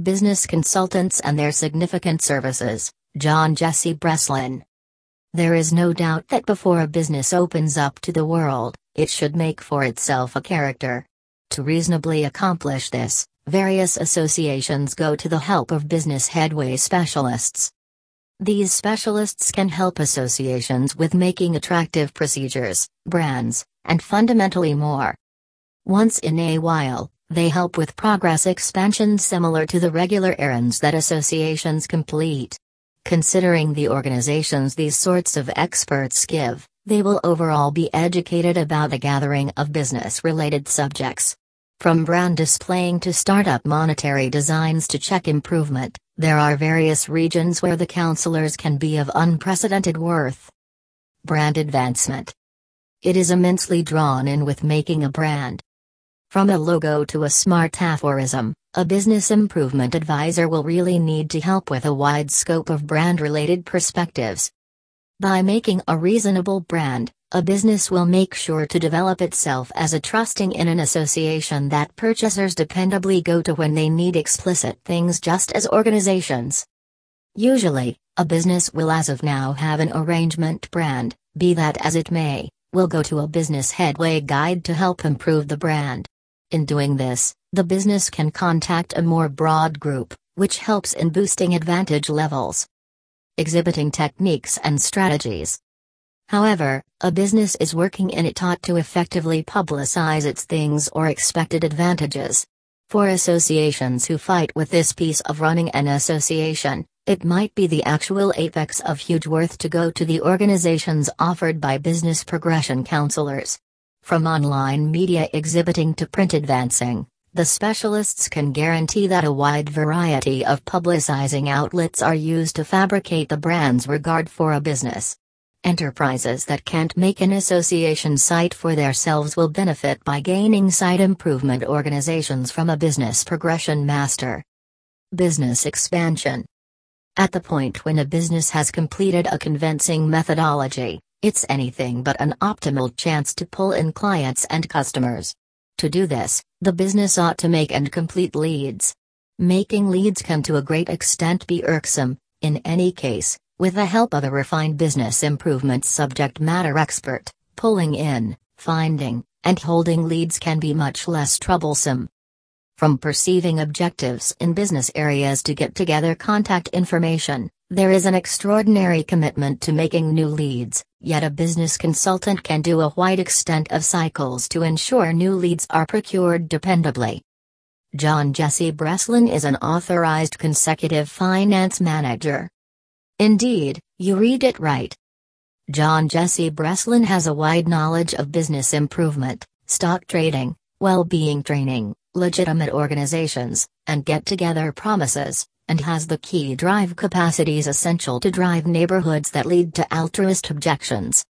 Business Consultants and Their Significant Services, John Jesse Breslin. There is no doubt that before a business opens up to the world, it should make for itself a character. To reasonably accomplish this, various associations go to the help of business headway specialists. These specialists can help associations with making attractive procedures, brands, and fundamentally more. Once in a while, they help with progress expansion similar to the regular errands that associations complete. Considering the organizations these sorts of experts give, they will overall be educated about the gathering of business related subjects. From brand displaying to startup monetary designs to check improvement, there are various regions where the counselors can be of unprecedented worth. Brand advancement. It is immensely drawn in with making a brand. From a logo to a smart aphorism, a business improvement advisor will really need to help with a wide scope of brand related perspectives. By making a reasonable brand, a business will make sure to develop itself as a trusting in an association that purchasers dependably go to when they need explicit things just as organizations. Usually, a business will as of now have an arrangement brand, be that as it may, will go to a business headway guide to help improve the brand. In doing this, the business can contact a more broad group, which helps in boosting advantage levels. Exhibiting techniques and strategies. However, a business is working in it ought to effectively publicize its things or expected advantages. For associations who fight with this piece of running an association, it might be the actual apex of huge worth to go to the organizations offered by business progression counselors. From online media exhibiting to print advancing, the specialists can guarantee that a wide variety of publicizing outlets are used to fabricate the brand's regard for a business. Enterprises that can't make an association site for themselves will benefit by gaining site improvement organizations from a business progression master. Business expansion. At the point when a business has completed a convincing methodology, it's anything but an optimal chance to pull in clients and customers. To do this, the business ought to make and complete leads. Making leads can to a great extent be irksome, in any case, with the help of a refined business improvement subject matter expert, pulling in, finding, and holding leads can be much less troublesome. From perceiving objectives in business areas to get together contact information, there is an extraordinary commitment to making new leads, yet a business consultant can do a wide extent of cycles to ensure new leads are procured dependably. John Jesse Breslin is an authorized consecutive finance manager. Indeed, you read it right. John Jesse Breslin has a wide knowledge of business improvement, stock trading, well being training, legitimate organizations, and get together promises, and has the key drive capacities essential to drive neighborhoods that lead to altruist objections.